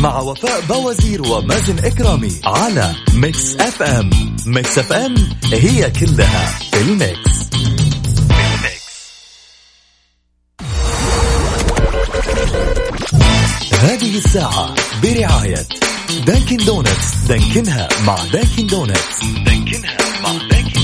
مع وفاء بوازير ومازن إكرامي على ميكس أف أم. ميكس أف أم هي كلها في ال mix. هذه الساعة برعاية دانكن دونتس. دانكنها مع دانكن دونتس. دانكنها مع دانكن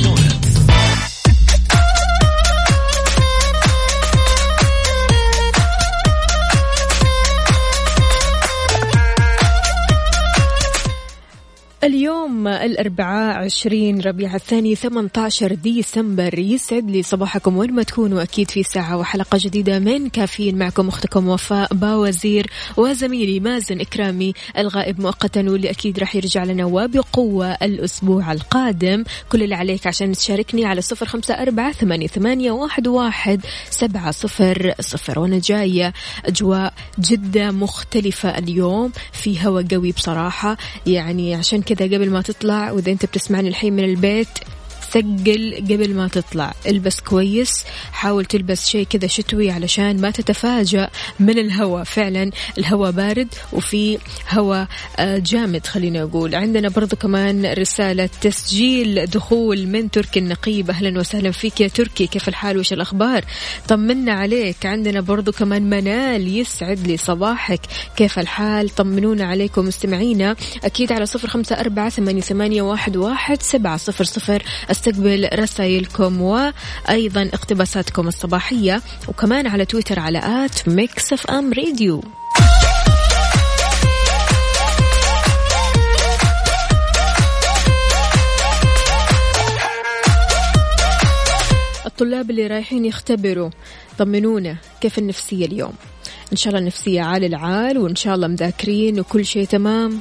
الأربعاء عشرين ربيع الثاني 18 ديسمبر يسعد لي صباحكم وين ما تكونوا أكيد في ساعة وحلقة جديدة من كافيين معكم أختكم وفاء باوزير وزميلي مازن إكرامي الغائب مؤقتا واللي أكيد راح يرجع لنا وبقوة الأسبوع القادم كل اللي عليك عشان تشاركني على صفر خمسة أربعة ثمانية, واحد, سبعة صفر صفر وأنا جاية أجواء جدا مختلفة اليوم في هواء قوي بصراحة يعني عشان كذا قبل ما تطلع وإذا أنت بتسمعني الحين من البيت ثقل قبل ما تطلع. البس كويس حاول تلبس شيء كذا شتوي علشان ما تتفاجأ من الهواء. فعلا الهواء بارد وفي هواء آه، جامد خلينا أقول. عندنا برضو كمان رسالة تسجيل دخول من تركي النقيب. أهلا وسهلا فيك يا تركي كيف الحال؟ وش الأخبار؟ طمنا عليك. عندنا برضو كمان منال يسعد لي صباحك. كيف الحال؟ طمنونا عليكم مستمعينا. أكيد على صفر خمسة أربعة ثمانية واحد واحد سبعة صفر صفر. استقبل رسائلكم وأيضا اقتباساتكم الصباحية وكمان على تويتر على at ميكس إف إم راديو. الطلاب اللي رايحين يختبروا طمنونا كيف النفسية اليوم؟ إن شاء الله النفسية عال العال وإن شاء الله مذاكرين وكل شيء تمام.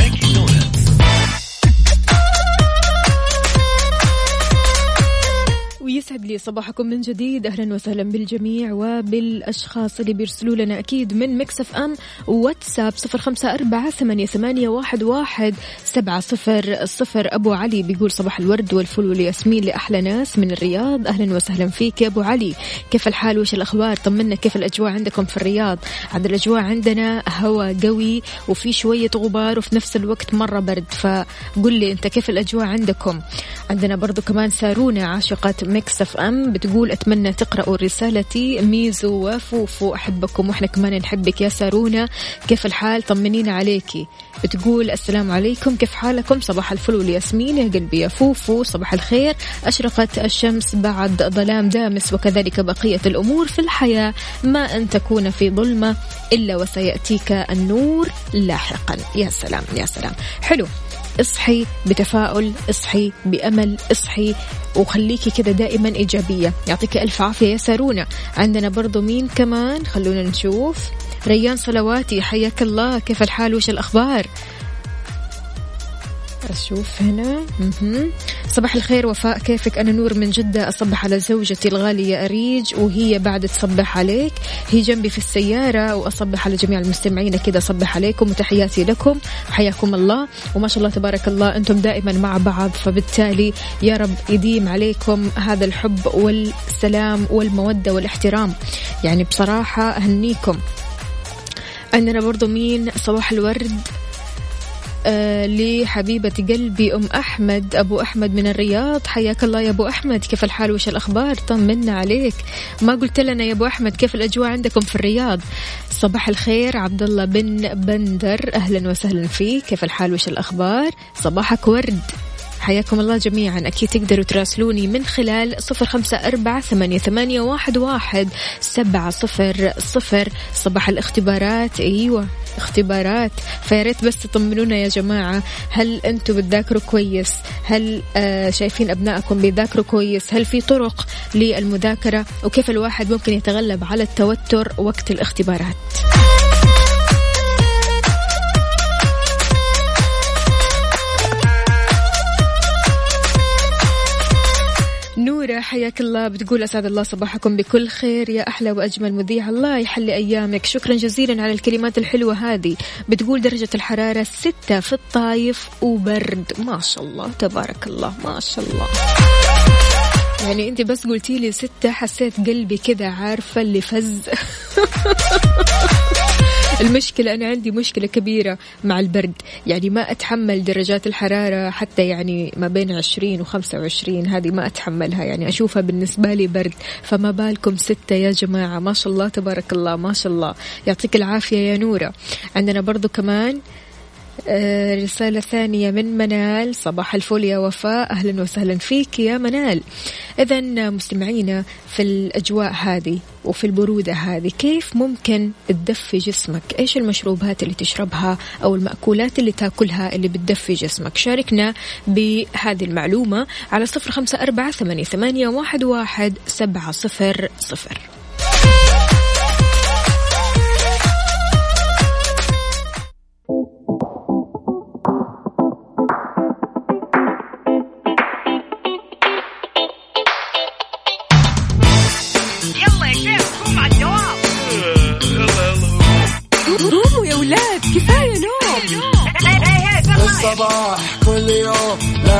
ويسعد لي صباحكم من جديد. أهلا وسهلا بالجميع وبالأشخاص اللي بيرسلوا لنا أكيد من ميكس إف إم واتساب صفر خمسة أربعة ثمانية, ثمانية واحد, واحد سبعة صفر صفر. أبو علي بيقول صباح الورد والفل والياسمين لأحلى ناس من الرياض. أهلا وسهلا فيك يا أبو علي. كيف الحال؟ وش الأخبار؟ طمنا. كيف الأجواء عندكم في الرياض؟ عاد الأجواء عندنا هواء قوي وفي شوية غبار وفي نفس الوقت مرة برد. فقل لي أنت كيف الأجواء عندكم؟ عندنا برضو كمان سارونا عاشقة ميكس اف ام بتقول أتمنى تقرأوا رسالتي. ميزو وفوفو أحبكم وإحنا كمان نحبك يا سارونا. كيف الحال؟ طمنينا عليكي. بتقول السلام عليكم كيف حالكم؟ صباح الفل والياسمين يا قلبي يا فوفو صباح الخير. أشرقت الشمس بعد ظلام دامس وكذلك بقية الأمور في الحياة. ما أن تكون في ظلمة إلا وسيأتيك النور لاحقا. يا سلام يا سلام. حلو. اصحي بتفاؤل اصحي بأمل اصحي وخليكي كذا دائما إيجابية. يعطيك ألف عافية يا سارونا. عندنا برضو مين كمان؟ خلونا نشوف. ريان صلواتي حياك الله. كيف الحال؟ وش الأخبار؟ أشوف هنا. مهم. صباح الخير وفاء كيفك؟ أنا نور من جدة. أصبح على زوجتي الغالية أريج وهي بعد تصبح عليك. هي جنبي في السيارة وأصبح على جميع المستمعين. كذا أصبح عليكم وتحياتي لكم. حياكم الله. وما شاء الله تبارك الله أنتم دائما مع بعض. فبالتالي يا رب يديم عليكم هذا الحب والسلام والمودة والاحترام. يعني بصراحة أهنيكم. عندنا برضو مين؟ صباح الورد. لحبيبة قلبي أم أحمد. أبو أحمد من الرياض. حياك الله يا أبو أحمد. كيف الحال؟ وش الأخبار؟ طمنا عليك. ما قلت لنا يا أبو أحمد كيف الأجواء عندكم في الرياض؟ صباح الخير عبد الله بن بندر. أهلا وسهلا فيك. كيف الحال؟ وش الأخبار؟ صباحك ورد. حياكم الله جميعا. أكيد تقدروا تراسلوني من خلال صفر خمسة أربعة ثمانية, واحد سبعة صفر صفر. صباح الاختبارات. أيوة اختبارات. فياريت بس تطمنونا يا جماعة. هل أنتم بتذاكروا كويس؟ هل آه شايفين أبنائكم بيذاكروا كويس؟ هل في طرق للمذاكرة؟ وكيف الواحد ممكن يتغلب على التوتر وقت الاختبارات؟ حياك الله. بتقول أسعد الله صباحكم بكل خير. يا أحلى وأجمل مذيع. الله يحلي أيامك. شكرا جزيلا على الكلمات الحلوة هذه. بتقول درجة الحرارة ستة في الطايف وبرد. ما شاء الله. تبارك الله. ما شاء الله. يعني أنت بس قلتي لي ستة حسيت قلبي كذا عارفة اللي فز. المشكلة أنا عندي مشكلة كبيرة مع البرد. يعني ما أتحمل درجات الحرارة حتى يعني ما بين عشرين وخمسة وعشرين هذه ما أتحملها. يعني أشوفها بالنسبة لي برد. فما بالكم ستة يا جماعة ما شاء الله تبارك الله ما شاء الله. يعطيك العافية يا نورة. عندنا برضو كمان رسالة ثانية من منال. صباح الفل يا وفاء. أهلا وسهلا فيك يا منال. إذا مستمعينا في الأجواء هذه وفي البرودة هذه كيف ممكن تدفي جسمك؟ إيش المشروبات اللي تشربها أو المأكولات اللي تاكلها اللي بتدفي جسمك؟ شاركنا بهذه المعلومة على صفر خمسة أربعة ثمانية واحد واحد سبعة صفر صفر.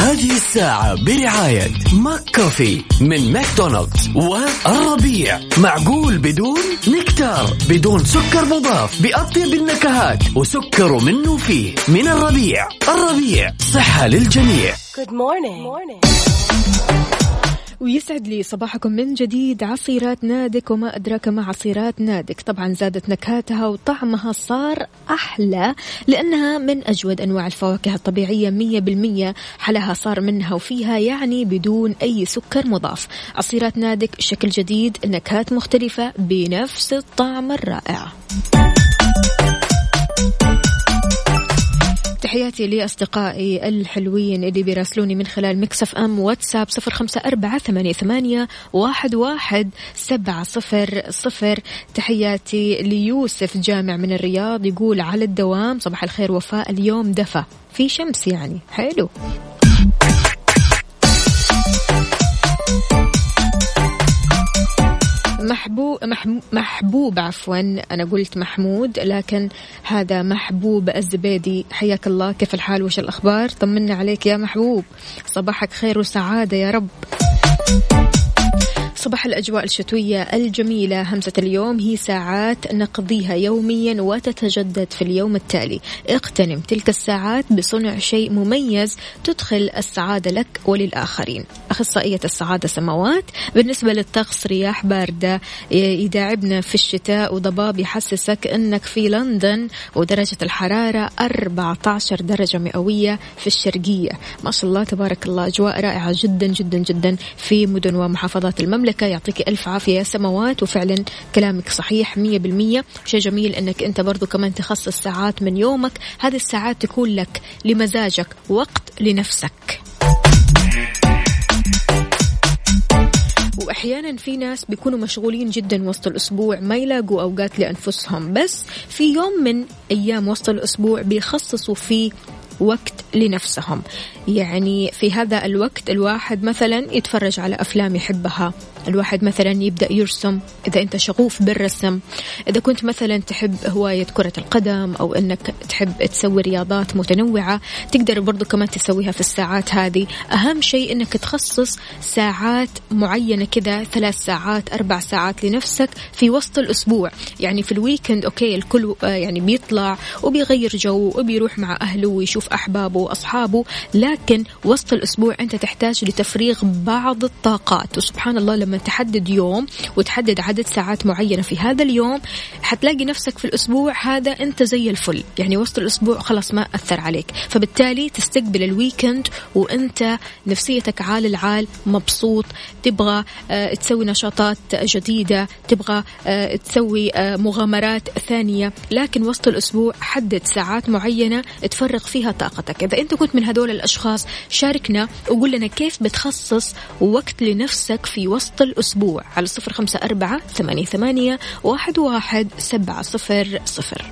هذه الساعة برعاية ماك كوفي من ماكدونالدز والربيع. معقول بدون نكتار بدون سكر مضاف. بأطيب النكهات وسكر منه فيه. من الربيع. الربيع صحة للجميع. Good morning. Good morning. ويسعد لي صباحكم من جديد. عصيرات نادك وما أدراك ما عصيرات نادك. طبعا زادت نكهاتها وطعمها صار أحلى لأنها من أجود أنواع الفواكه الطبيعية مية بالمية. حلاها صار منها وفيها يعني بدون أي سكر مضاف. عصيرات نادك شكل جديد نكهات مختلفة بنفس الطعم الرائع. تحياتي لأصدقائي الحلوين اللي بيراسلوني من خلال مكسف أم واتساب صفر خمسة أربعة ثمانية, ثمانية واحد, واحد سبعة صفر صفر. تحياتي ليوسف جامع من الرياض يقول على الدوام صباح الخير وفاء اليوم دفى في شمس يعني. حلو. محبوب محبوب عفوا أنا قلت محمود لكن هذا محبوب الزبيدي. حياك الله كيف الحال؟ وش الأخبار؟ طمنا عليك يا محبوب. صباحك خير وسعادة يا رب. صباح الأجواء الشتوية الجميلة. همسة اليوم هي ساعات نقضيها يوميا وتتجدد في اليوم التالي. اغتنم تلك الساعات بصنع شيء مميز تدخل السعادة لك وللآخرين. أخصائية السعادة سماوات بالنسبة للطقس رياح باردة يداعبنا في الشتاء وضباب يحسسك أنك في لندن ودرجة الحرارة 14 درجة مئوية في الشرقية. ما شاء الله تبارك الله أجواء رائعة جدا جدا جدا في مدن ومحافظات المملكة. المملكة يعطيك ألف عافية يا سماوات وفعلا كلامك صحيح مية بالمية. شيء جميل أنك أنت برضو كمان تخصص ساعات من يومك. هذه الساعات تكون لك لمزاجك وقت لنفسك. واحيانا في ناس بيكونوا مشغولين جدا وسط الأسبوع ما يلاقوا أوقات لأنفسهم. بس في يوم من أيام وسط الأسبوع بيخصصوا فيه وقت لنفسهم. يعني في هذا الوقت الواحد مثلا يتفرج على أفلام يحبها. الواحد مثلا يبدأ يرسم إذا أنت شغوف بالرسم. إذا كنت مثلا تحب هواية كرة القدم أو أنك تحب تسوي رياضات متنوعة تقدر برضو كمان تسويها في الساعات هذه. أهم شيء أنك تخصص ساعات معينة كذا ثلاث ساعات أربع ساعات لنفسك في وسط الأسبوع. يعني في ال weekend okay الكل آه، يعني بيطلع وبيغير جو وبيروح مع أهله ويشوف أحبابه. وأصحابه لكن وسط الأسبوع أنت تحتاج لتفريغ بعض الطاقات. وسبحان الله لما تحدد يوم وتحدد عدد ساعات معينة في هذا اليوم حتلاقي نفسك في الأسبوع هذا أنت زي الفل. يعني وسط الأسبوع خلاص ما أثر عليك. فبالتالي تستقبل ال weekend وأنت نفسيتك عال العال مبسوط تبغى آه، تسوي نشاطات جديدة تبغى آه، تسوي آه، مغامرات ثانية. لكن وسط الأسبوع حدد ساعات معينة تفرغ فيها طاقتك. إذا أنت كنت من هدول الأشخاص شاركنا وقول لنا كيف بتخصص وقت لنفسك في وسط الأسبوع على صفر خمسة أربعة ثمانية, ثمانية واحد, واحد سبعة صفر صفر.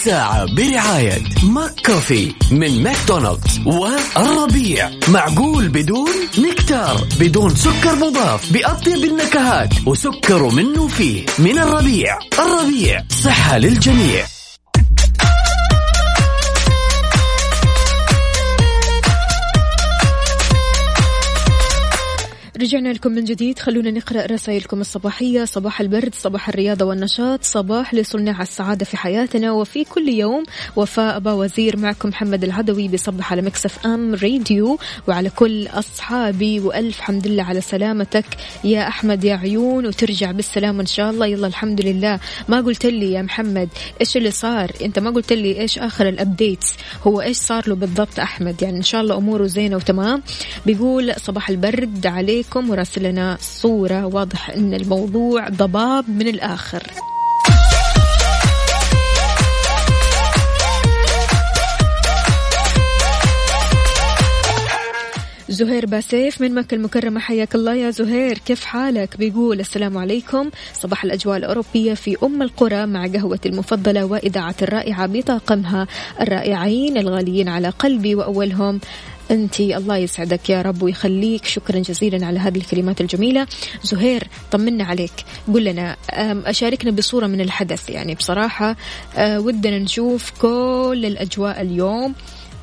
الساعة برعاية McCafé من ماكدونالدز والربيع. معقول بدون نكتار بدون سكر مضاف بأطيب النكهات وسكره منه فيه من الربيع. الربيع صحة للجميع. رجعنا لكم من جديد. خلونا نقرأ رسائلكم الصباحية. صباح البرد صباح الرياضة والنشاط صباح لصناع السعادة في حياتنا. وفي كل يوم وفاء باوزير معكم محمد العدوي بصبح على Mix FM Radio. وعلى كل أصحابي وألف حمد لله على سلامتك. يا أحمد يا عيون وترجع بالسلامة إن شاء الله. يلا الحمد لله. ما قلت لي يا محمد إيش اللي صار؟ أنت ما قلت لي إيش آخر ال updates هو إيش صار له بالضبط أحمد؟ يعني إن شاء الله أموره زينة وتمام. بيقول صباح البرد عليك عليكم وراسل لنا صورة واضح أن الموضوع ضباب من الآخر. زهير باسيف من مكة المكرمة حياك الله يا زهير. كيف حالك؟ بيقول السلام عليكم. صباح الأجواء الأوروبية في أم القرى مع قهوة المفضلة وإذاعة الرائعة بطاقمها الرائعين الغاليين على قلبي وأولهم أنت الله يسعدك يا رب ويخليك. شكرا جزيلا على هذه الكلمات الجميلة. زهير طمنا عليك. قل لنا أشاركنا بصورة من الحدث. يعني بصراحة أه، ودنا نشوف كل الأجواء اليوم.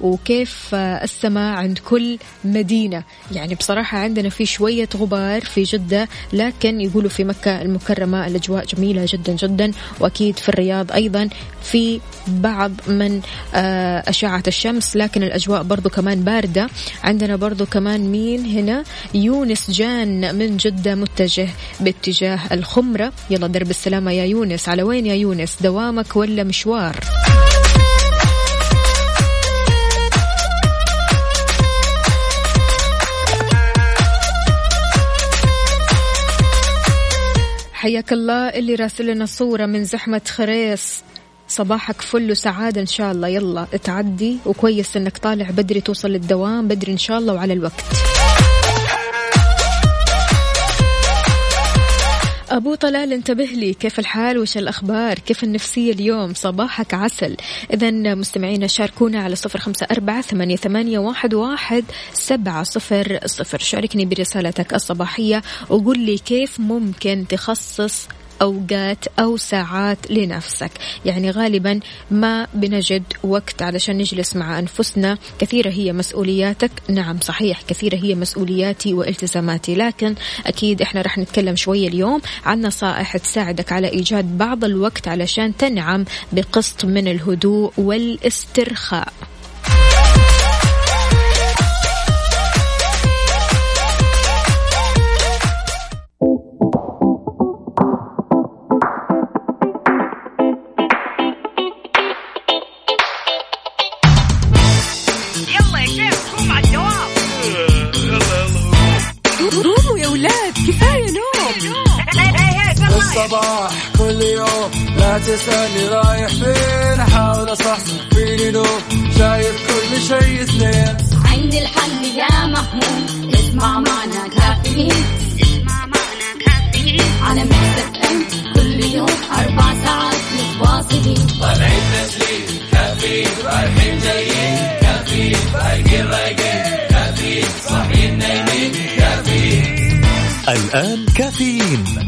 وكيف السماء عند كل مدينة. يعني بصراحة عندنا في شوية غبار في جدة لكن يقولوا في مكة المكرمة الأجواء جميلة جدا جدا. وأكيد في الرياض أيضا في بعض من آه، أشعة الشمس لكن الأجواء برضو كمان باردة. عندنا برضو كمان مين هنا؟ يونس جان من جدة متجه باتجاه الخمرة. يلا درب السلامة يا يونس. على وين يا يونس؟ دوامك ولا مشوار؟ حياك الله اللي راسل لنا صورة من زحمة خريص. صباحك فل وسعادة إن شاء الله. يلا تعدي وكويس إنك طالع بدري توصل للدوام بدري إن شاء الله وعلى الوقت. أبو طلال انتبه لي. كيف الحال؟ وش الأخبار؟ كيف النفسية اليوم؟ صباحك عسل. إذا مستمعينا شاركونا على صفر خمسة أربعة ثمانية, ثمانية واحد, واحد سبعة صفر صفر. شاركني برسالتك الصباحية وقول لي كيف ممكن تخصص أوقات أو ساعات لنفسك. يعني غالبا ما بنجد وقت علشان نجلس مع أنفسنا. كثيرة هي مسؤولياتك. نعم صحيح كثيرة هي مسؤولياتي والتزاماتي. لكن أكيد إحنا رح نتكلم شوية اليوم عن نصائح تساعدك على إيجاد بعض الوقت علشان تنعم بقسط من الهدوء والاسترخاء.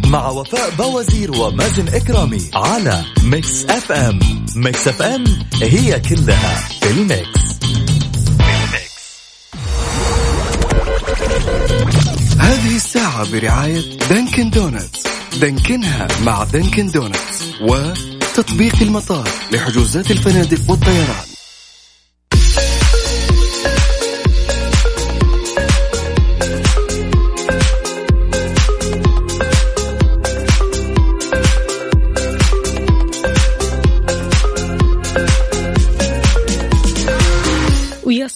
مع وفاء بوازير ومازن إكرامي على Mix FM Mix FM هي كلها في ال mix. هذه الساعة برعاية Dunkin' Donuts. دانكنها مع Dunkin' Donuts وتطبيق المطار لحجوزات الفنادق والطيران.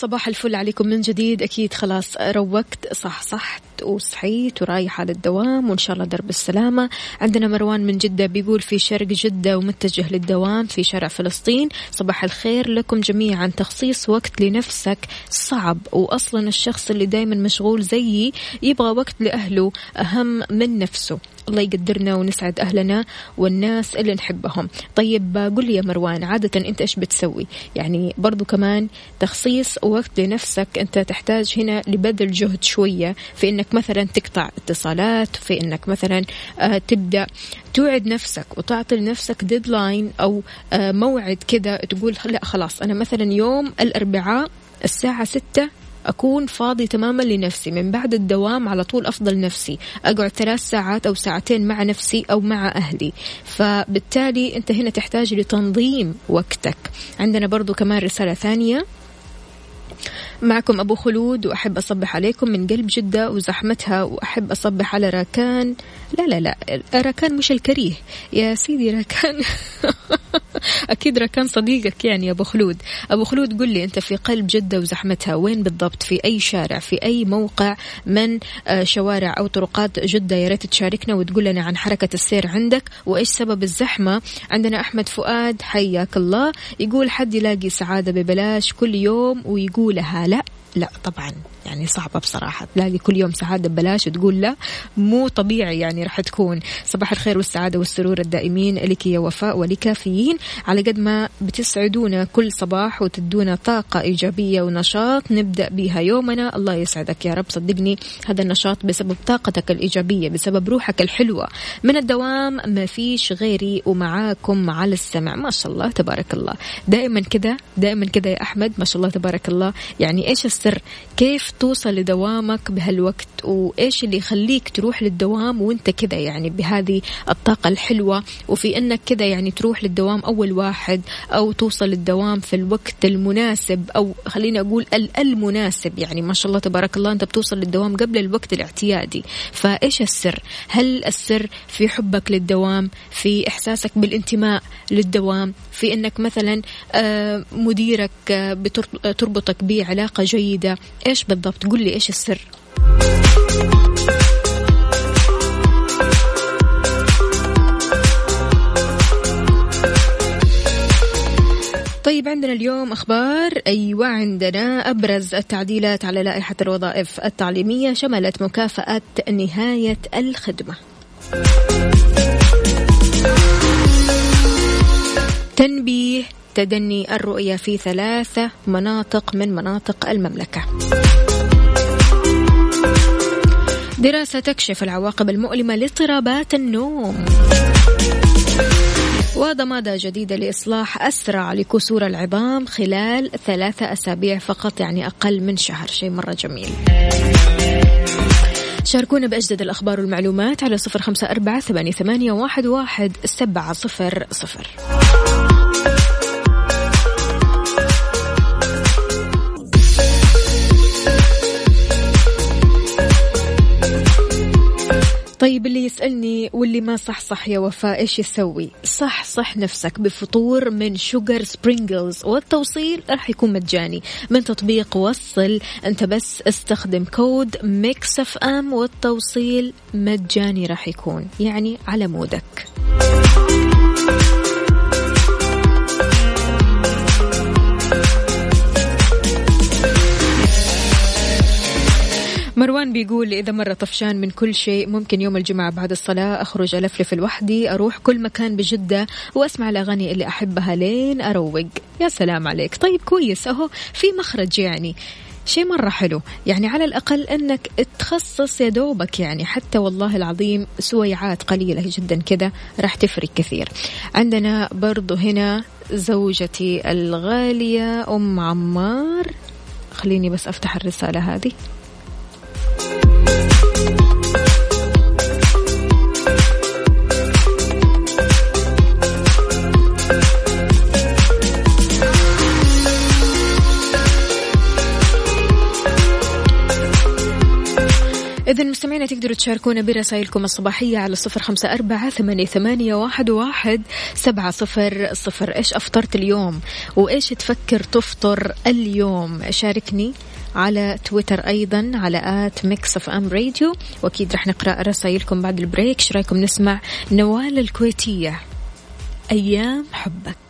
صباح الفل عليكم من جديد. أكيد خلاص روقت. صح صحت وصحيت ورايحة للدوام وإن شاء الله درب السلامة. عندنا مروان من جدة بيقول في شرق جدة ومتجه للدوام في شارع فلسطين. صباح الخير لكم جميعا. تخصيص وقت لنفسك صعب وأصلا الشخص اللي دايما مشغول زيي يبغى وقت لأهله أهم من نفسه. الله يقدرنا ونسعد أهلنا والناس اللي نحبهم. طيب قل لي يا مروان عادة أنت إيش بتسوي؟ يعني برضو كمان تخصيص وقت لنفسك أنت تحتاج هنا لبذل جهد شوية في أنك مثلا تقطع اتصالات في أنك مثلا آه تبدأ توعد نفسك وتعطي لنفسك ديدلاين أو آه موعد كذا تقول لا خلاص أنا مثلا يوم الأربعاء الساعة ستة أكون فاضي تماما لنفسي. من بعد الدوام على طول أفضل نفسي. أقعد ثلاث ساعات أو ساعتين مع نفسي أو مع أهلي. فبالتالي أنت هنا تحتاج لتنظيم وقتك. عندنا برضو كمان رسالة ثانية. معكم أبو خلود وأحب أصبح عليكم من قلب جدة وزحمتها وأحب أصبح على راكان. لا لا لا راكان مش الكريه. يا سيدي راكان. أكيد راكان صديقك يعني يا أبو خلود. أبو خلود قل لي أنت في قلب جدة وزحمتها وين بالضبط؟ في أي شارع في أي موقع من آه، شوارع أو طرقات جدة يا ريت تشاركنا وتقول لنا عن حركة السير عندك وإيش سبب الزحمة؟ عندنا أحمد فؤاد حياك الله. يقول حد يلاقي سعادة ببلاش كل يوم ويقولها لا لا طبعا. يعني صعبة بصراحة. تلاقي كل يوم سعادة ببلاش وتقول لا مو طبيعي يعني راح تكون. صباح الخير والسعادة والسرور الدائمين لك يا وفاء ولكافيين. على قد ما بتسعدونا كل صباح وتدونا طاقة إيجابية ونشاط نبدأ بها يومنا. الله يسعدك يا رب. صدقني هذا النشاط بسبب طاقتك الإيجابية بسبب روحك الحلوة. من الدوام ما فيش غيري ومعاكم على السمع. ما شاء الله تبارك الله. دائما كذا دائما كذا يا أحمد. ما شاء الله تبارك الله. يعني إيش السر؟ كيف توصل لدوامك بهالوقت وإيش اللي يخليك تروح للدوام وإنت كذا يعني بهذه الطاقة الحلوة؟ وفي إنك كذا يعني تروح للدوام أول واحد أو توصل للدوام في الوقت المناسب أو خليني أقول ال- المناسب. يعني ما شاء الله تبارك الله أنت بتوصل للدوام قبل الوقت الاعتيادي. فإيش السر؟ هل السر في حبك للدوام في إحساسك بالانتماء للدوام في إنك مثلا آه، مديرك آه، بتر- تربطك بعلاقة جيدة؟ إيش بالضبط؟ قل لي إيش السر؟ طيب عندنا اليوم أخبار. أيوه عندنا أبرز التعديلات على لائحة الوظائف التعليمية شملت مكافأة نهاية الخدمة. تنبيه تدني الرؤية في ثلاثة مناطق من مناطق المملكة. دراسة تكشف العواقب المؤلمة لاضطرابات النوم. وضمادة جديدة لإصلاح أسرع لكسور العظام خلال ثلاثة أسابيع فقط يعني أقل من شهر. شيء مرة جميل. شاركونا بأجدد الأخبار والمعلومات على صفر خمسة أربعة ثمانية, واحد, واحد سبعة صفر صفر. طيب اللي يسألني واللي ما صح صح يا وفاء إيش يسوي؟ صح صح نفسك بفطور من Sugar Sprinkles والتوصيل راح يكون مجاني. من تطبيق وصل أنت بس استخدم كود Mix FM والتوصيل مجاني راح يكون. يعني على مودك. مروان بيقول إذا مرة طفشان من كل شيء ممكن يوم الجمعة بعد الصلاة أخرج ألفلف لوحدي أروح كل مكان بجدة وأسمع الأغاني اللي أحبها لين أروق. يا سلام عليك. طيب كويس. أهو في مخرج يعني. شيء مرة حلو. يعني على الأقل أنك تخصص يا دوبك يعني. حتى والله العظيم سويعات قليلة جدا كذا راح تفرق كثير. عندنا برضو هنا زوجتي الغالية أم عمار. خليني بس أفتح الرسالة هذه. إذا مستمعينا تقدروا تشاركونا برسائلكم الصباحية على صفر خمسة أربعة ثمانية, واحد سبعة صفر صفر. إيش أفطرت اليوم؟ وإيش تفكر تفطر اليوم؟ شاركني. على تويتر أيضا على at Mix FM Radio. وأكيد رح نقرأ رسائلكم بعد ال break. شو رأيكم نسمع نوال الكويتية؟ أيام حبك.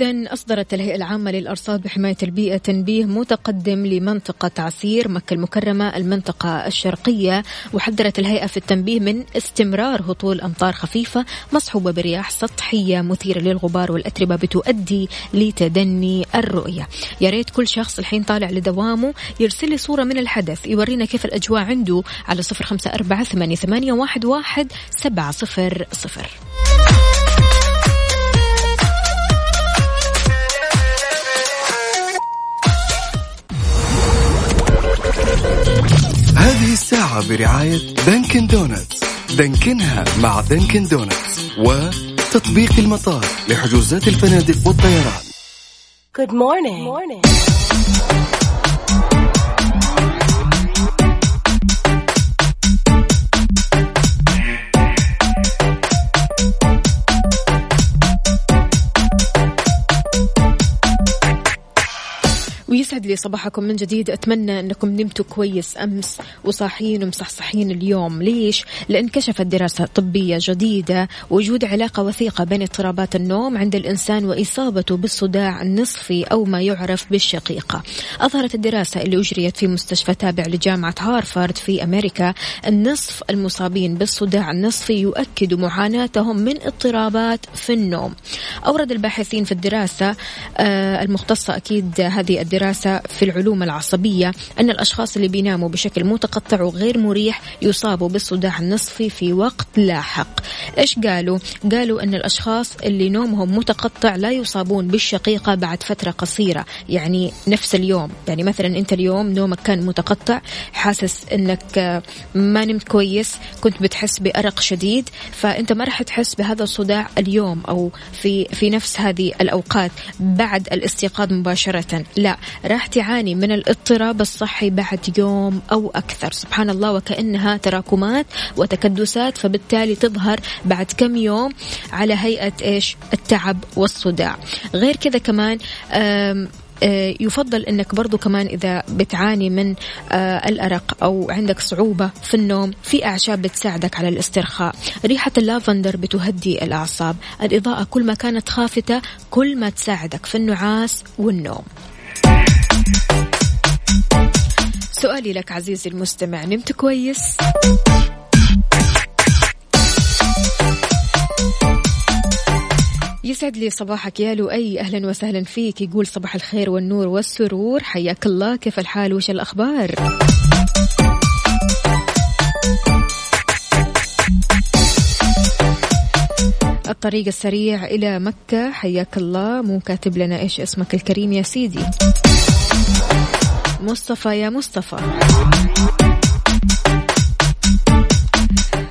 إذا أصدرت الهيئة العامة للأرصاد بحماية البيئة تنبيه متقدم لمنطقة عسير مكة المكرمة المنطقة الشرقية وحذرت الهيئة في التنبيه من استمرار هطول أمطار خفيفة مصحوبة برياح سطحية مثيرة للغبار والأتربة بتؤدي لتدني الرؤية. يا ريت كل شخص الحين طالع لدوامه يرسل لي صورة من الحدث. يورينا كيف الأجواء عنده على صفر خمسة أربعة ثمانية واحد سبعة صفر صفر. هذه الساعة برعاية Dunkin' Donuts دانكنها مع Dunkin' Donuts وتطبيق المطار لحجوزات الفنادق والطيران Good morning. Good morning. ويسعد لي صباحكم من جديد. أتمنى أنكم نمتوا كويس أمس وصاحيين ومصحصحين اليوم. ليش؟ لأن كشفت دراسة طبية جديدة وجود علاقة وثيقة بين اضطرابات النوم عند الإنسان وإصابته بالصداع النصفي أو ما يعرف بالشقيقة. أظهرت الدراسة اللي أجريت في مستشفى تابع لجامعة هارفارد في أمريكا. النصف المصابين بالصداع النصفي يؤكد معاناتهم من اضطرابات في النوم. أورد الباحثين في الدراسة آه، المختصة أكيد هذه الدراسة دراسة في العلوم العصبية أن الأشخاص اللي بيناموا بشكل متقطع وغير مريح يصابوا بالصداع النصفي في وقت لاحق. إيش قالوا؟ قالوا أن الأشخاص اللي نومهم متقطع لا يصابون بالشقيقة بعد فترة قصيرة يعني نفس اليوم. يعني مثلا أنت اليوم نومك كان متقطع حاسس أنك ما نمت كويس كنت بتحس بأرق شديد فأنت ما راح تحس بهذا الصداع اليوم أو في في نفس هذه الأوقات بعد الاستيقاظ مباشرة. لا راح تعاني من الاضطراب الصحي بعد يوم أو أكثر. سبحان الله وكأنها تراكمات وتكدسات فبالتالي تظهر بعد كم يوم على هيئة إيش؟ التعب والصداع. غير كذا كمان آه، يفضل إنك برضو كمان إذا بتعاني من آه، الأرق أو عندك صعوبة في النوم في أعشاب بتساعدك على الاسترخاء. ريحة اللافندر بتهدي الأعصاب. الإضاءة كل ما كانت خافتة كل ما تساعدك في النعاس والنوم. سؤالي لك عزيزي المستمع نمت كويس؟ يسعد لي صباحك يا لؤي. أهلا وسهلا فيك. يقول صباح الخير والنور والسرور. حياك الله. كيف الحال؟ وش الأخبار؟ الطريق السريع إلى مكة. حياك الله. مو كاتب لنا إيش اسمك الكريم يا سيدي. مصطفى يا مصطفى.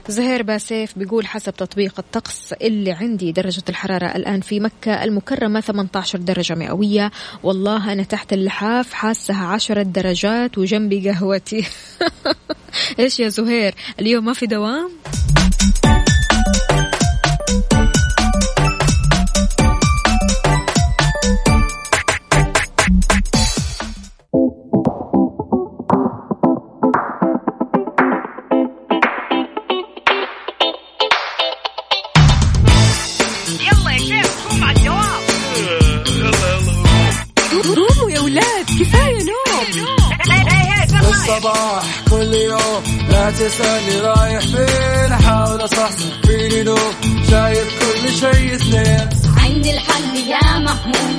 زهير باسيف بيقول حسب تطبيق الطقس اللي عندي درجة الحرارة الآن في مكة المكرمة 18 درجة مئوية. والله أنا تحت اللحاف حاسها 10 درجات وجنبي قهوتي. إيش يا زهير؟ اليوم ما في دوام؟ تسألني رايح فين؟ أحاول أصحصح فيني لو شايف كل شيء اثنين. عندي الحل يا محمود.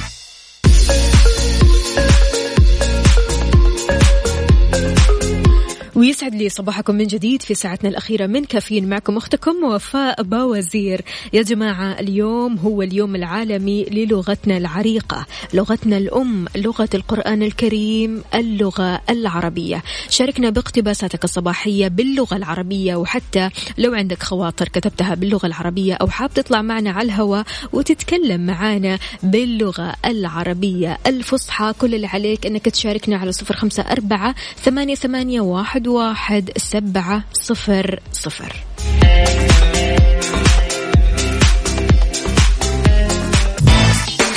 ويسعد لي صباحكم من جديد في ساعتنا الأخيرة من كافيين معكم أختكم وفاء باوزير يا جماعة اليوم هو اليوم العالمي للغتنا العريقة لغتنا الأم لغة القرآن الكريم اللغة العربية. شاركنا باقتباساتك الصباحية باللغة العربية وحتى لو عندك خواطر كتبتها باللغة العربية أو حاب تطلع معنا على الهواء وتتكلم معنا باللغة العربية. الفصحى كل اللي عليك أنك تشاركنا على صفر خمسة أربعة ثمانية, ثمانية واحد, واحد سبعة صفر صفر.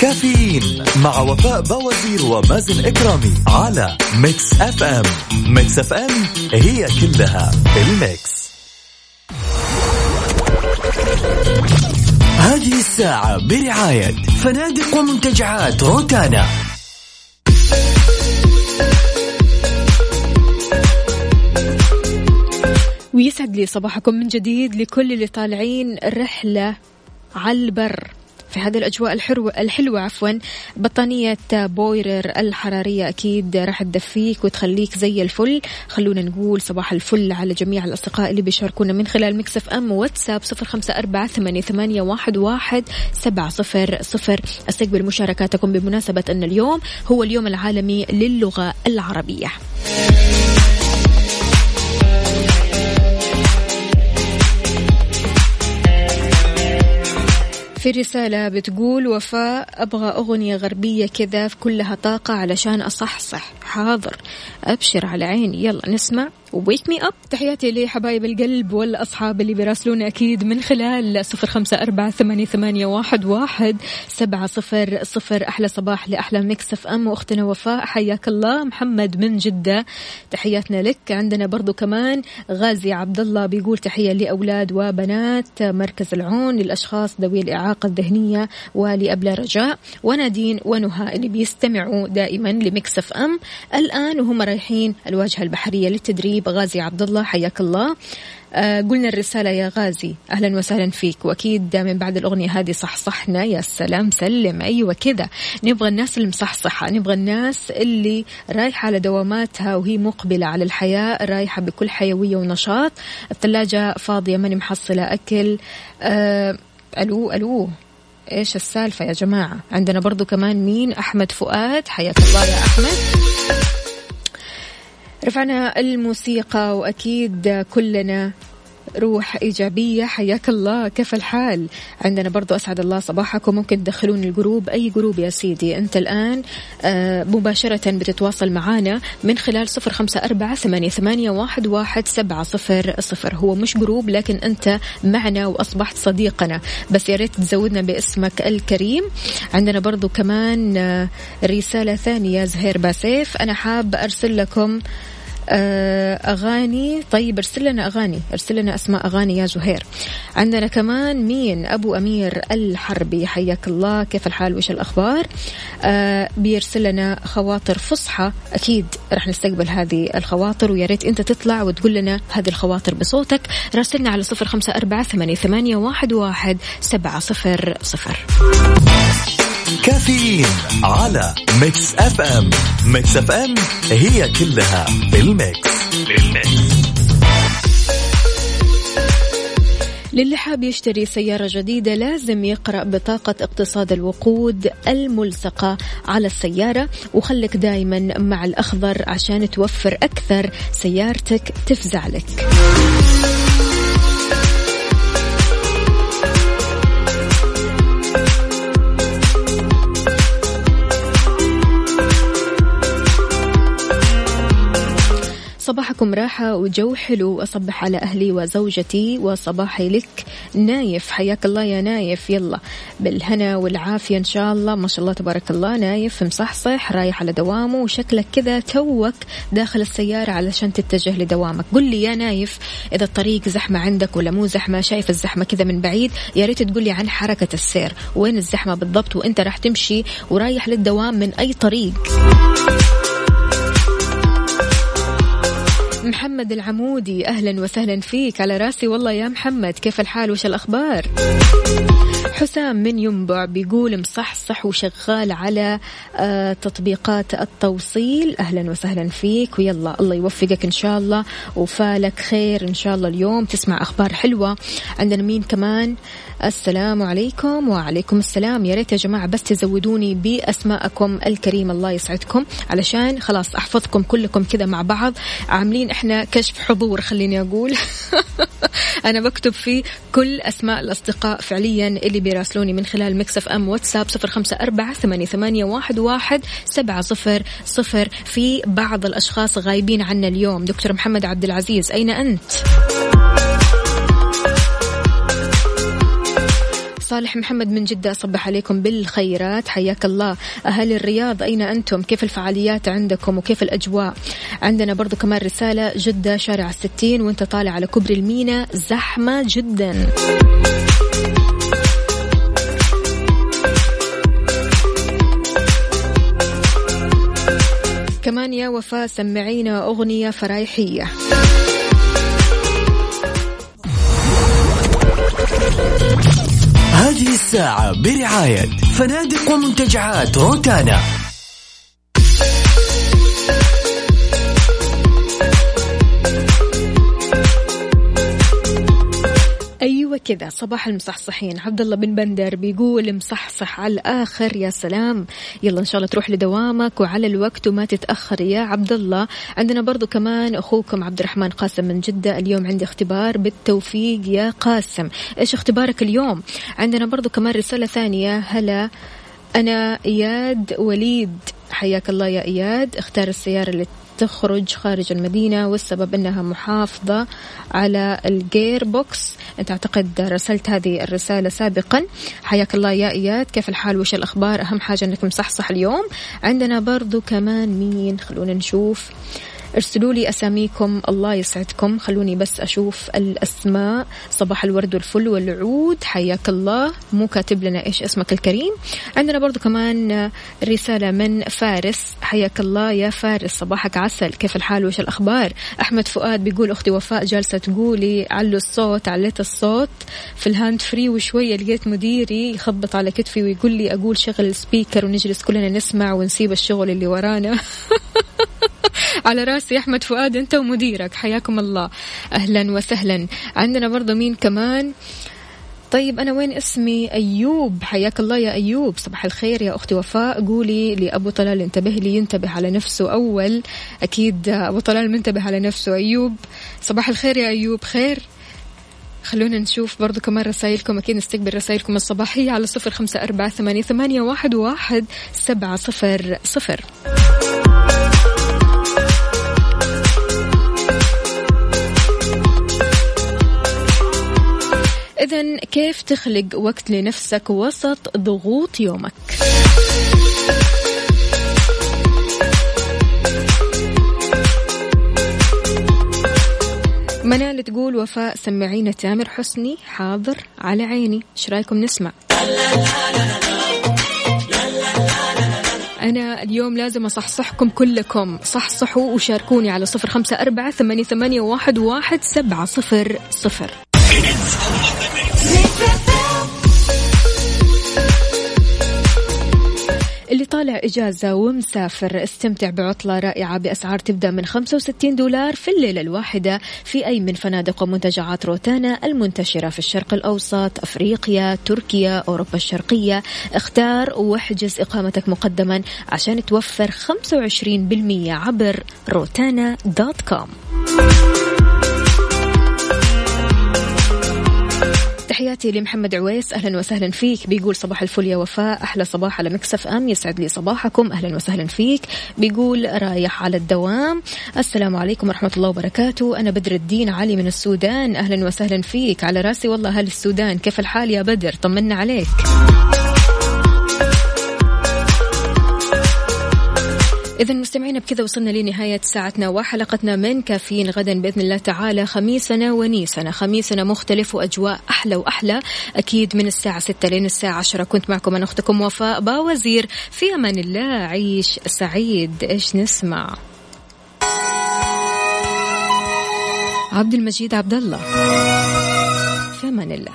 كافيين مع وفاء بوازير ومازن إكرامي على Mix FM. Mix FM هي كلها ال mix. هذه الساعة برعاية فنادق ومنتجعات روتانا. ويسعد لي صباحكم من جديد لكل اللي طالعين رحلة على البر في هذه الأجواء الحلوة, الحلوة عفوا بطانية بويرر الحرارية أكيد راح تدفيك وتخليك زي الفل. خلونا نقول صباح الفل على جميع الأصدقاء اللي بيشاركونا من خلال مكسف أم واتساب صفر خمسة أربعة ثمانية, واحد سبعة صفر صفر. أستقبل مشاركاتكم بمناسبة أن اليوم هو اليوم العالمي للغة العربية. في رسالة بتقول وفاء أبغى أغنية غربية كذا كلها طاقة علشان أصحصح. حاضر. أبشر على عيني. يلا نسمع. Wake Me Up تحياتي لحبايب القلب والأصحاب اللي بيراسلونا أكيد من خلال صفر خمسة أربعة ثمانية, ثمانية واحد, واحد سبعة صفر صفر. أحلى صباح لأحلى Mix FM وأختنا وفاء. حياك الله. محمد من جدة. تحياتنا لك. عندنا برضو كمان غازي عبد الله بيقول تحية لأولاد وبنات. مركز العون للأشخاص ذوي الإعاقة الذهنية ولأبلة رجاء. ونادين ونهاء اللي بيستمعوا دائما لمكسف أم الآن وهم رايحين الواجهة البحرية للتدريب. غازي عبد الله حياك الله. آه قلنا الرسالة يا غازي أهلا وسهلا فيك. وأكيد من بعد الأغنية هذه صحصحنا. يا سلام سلم. أيوة كذا. نبغى الناس المصحصحة نبغى الناس اللي رايحة على دواماتها وهي مقبلة على الحياة رايحة بكل حيوية ونشاط. الثلاجة فاضية ماني محصلة أكل. آه ألو ألو. إيش السالفة يا جماعة؟ عندنا برضو كمان مين؟ أحمد فؤاد. حياك الله يا أحمد. رفعنا الموسيقى وأكيد كلنا روح إيجابية. حياك الله. كيف الحال؟ عندنا برضو أسعد الله صباحكم ممكن تدخلون ال group. أي group يا سيدي؟ أنت الآن آه مباشرة بتتواصل معنا من خلال صفر خمسة أربعة ثمانية, واحد سبعة صفر صفر. هو مش group لكن أنت معنا وأصبحت صديقنا. بس يا ريت تزودنا باسمك الكريم. عندنا برضو كمان آه رسالة ثانية زهير باسيف. أنا حاب أرسل لكم أغاني. طيب ارسل لنا أغاني. ارسل لنا أسماء أغاني يا زهير. عندنا كمان مين؟ أبو أمير الحربي. حياك الله. كيف الحال؟ وش الأخبار؟ آه بيرسل لنا خواطر فصحى. أكيد رح نستقبل هذه الخواطر ويا ريت أنت تطلع وتقول لنا هذه الخواطر بصوتك. راسلنا على صفر خمسة أربعة ثمانية, واحد سبعة صفر صفر. كافيين على Mix FM Mix FM هي كلها في ال mix في ال mix للي حاب يشتري سيارة جديدة لازم يقرأ بطاقة اقتصاد الوقود الملصقة على السيارة. وخلك دايما مع الأخضر عشان توفر أكثر سيارتك تفزع لك. صباحكم راحة وجو حلو أصبح على أهلي وزوجتي وصباحي لك نايف. حياك الله يا نايف. يلا بالهنا والعافية إن شاء الله. ما شاء الله تبارك الله. نايف مصحصح رايح على دوامه وشكلك كذا توك داخل السيارة علشان تتجه لدوامك. قل لي يا نايف إذا الطريق زحمة عندك ولا مو زحمة؟ شايف الزحمة كذا من بعيد؟ يا ريت تقول لي عن حركة السير. وين الزحمة بالضبط؟ وإنت راح تمشي ورايح للدوام من أي طريق؟ محمد العمودي أهلا وسهلا فيك. على رأسي والله يا محمد كيف الحال؟ وش الأخبار؟ حسام من ينبع بيقول مصحصح وشغال على آه، تطبيقات التوصيل. أهلا وسهلا فيك ويلا الله يوفقك إن شاء الله وفالك خير إن شاء الله اليوم. تسمع أخبار حلوة عندنا مين كمان؟ السلام عليكم وعليكم السلام. يا ريت يا جماعة بس تزودوني بأسماءكم الكريمة الله يسعدكم. علشان خلاص أحفظكم كلكم كذا مع بعض. عاملين إحنا كشف حضور خليني أقول. أنا بكتب فيه كل أسماء الأصدقاء فعليا اللي بيراسلوني من خلال مكسف أم واتساب صفر خمسة أربعة ثمانية, ثمانية واحد, واحد سبعة صفر صفر في بعض الأشخاص غايبين عنا اليوم. دكتور محمد عبد العزيز أين أنت؟ صالح محمد من جدة أصبح عليكم بالخيرات. حياك الله. أهل الرياض أين أنتم؟ كيف الفعاليات عندكم وكيف الأجواء؟ عندنا برضو كمان رسالة جدة شارع الستين وانت طالع على كبر المينا زحمة جدا. يا وفاء سمعينا أغنية فرايحية هذه الساعة برعاية فنادق ومنتجعات روتانا. أيوه كذا صباح المصحصحين. عبد الله بن بندر بيقول مصحصح على الآخر يا سلام يلا إن شاء الله تروح لدوامك وعلى الوقت وما تتأخر يا عبد الله عندنا برضو كمان أخوكم عبد الرحمن قاسم من جدة اليوم عندي اختبار بالتوفيق يا قاسم. إيش اختبارك اليوم؟ عندنا برضو كمان رسالة ثانية. هلا أنا إياد وليد. حياك الله يا إياد اختار السيارة اللي تخرج خارج المدينة والسبب أنها محافظة على الجير بوكس أنت أعتقد رسلت هذه الرسالة سابقا. حياك الله يا إياد. كيف الحال؟ وش الأخبار؟ أهم حاجة أنك مصحصح اليوم. عندنا برضو كمان مين؟ خلونا نشوف. ارسلوا لي أساميكم الله يسعدكم. خلوني بس أشوف الأسماء. صباح الورد والفل والعود حياك الله. مو كاتب لنا إيش اسمك الكريم. عندنا برضو كمان رسالة من فارس. حياك الله يا فارس صباحك عسل. كيف الحال؟ وش الأخبار؟ أحمد فؤاد بيقول أختي وفاء جالسة تقولي علوا الصوت عليت الصوت. في ال hand free وشوية لقيت مديري يخبط على كتفي ويقول لي أقول شغل ال speaker ونجلس كلنا نسمع ونسيب الشغل اللي ورانا. على راسي أحمد فؤاد أنت ومديرك. حياكم الله. أهلا وسهلا. عندنا برضه مين كمان؟ طيب أنا وين اسمي؟ أيوب. حياك الله يا أيوب. صباح الخير يا أختي وفاء. قولي لأبو طلال انتبه لي ينتبه على نفسه أول. أكيد أبو طلال منتبه على نفسه. أيوب صباح الخير يا أيوب. خير؟ خلونا نشوف برضو كمان رسائلكم. أكيد نستقبل رسائلكم الصباحية على صفر خمسة أربعة ثمانية, واحد سبعة صفر صفر. إذا كيف تخلق وقت لنفسك وسط ضغوط يومك؟ منال تقول وفاء سمعينا تامر حسني حاضر على عيني. إيش رأيكم نسمع؟ أنا اليوم لازم أصحصحكم كلكم. صحصحوا وشاركوني على صفر خمسة أربعة ثمانية, واحد, واحد سبعة صفر صفر. اللي طالع إجازة ومسافر استمتع بعطلة رائعة بأسعار تبدأ من 65 دولار في الليلة الواحدة في أي من فنادق ومنتجعات روتانا المنتشرة في الشرق الأوسط أفريقيا تركيا أوروبا الشرقية. اختار واحجز إقامتك مقدما عشان توفر 25% عبر روتانا dot com. تحياتي لمحمد عويس. أهلا وسهلا فيك. بيقول صباح الفل يا وفاء. أحلى صباح على Mix FM. يسعد لي صباحكم. أهلا وسهلا فيك. بيقول رايح على الدوام. السلام عليكم ورحمة الله وبركاته. أنا بدر الدين علي من السودان. أهلا وسهلا فيك. على رأسي والله أهل السودان. كيف الحال يا بدر؟ طمنا عليك. إذا مستمعينا بكذا وصلنا لنهاية ساعتنا وحلقتنا من كافيين غدا بإذن الله تعالى. خميسنا ونيسنا. خميسنا مختلف وأجواء أحلى وأحلى. أكيد من الساعة ستة لين الساعة عشرة. كنت معكم أنا أختكم وفاء باوزير. في أمان الله. عيش سعيد. إيش نسمع؟ عبد المجيد عبد الله. في أمان الله.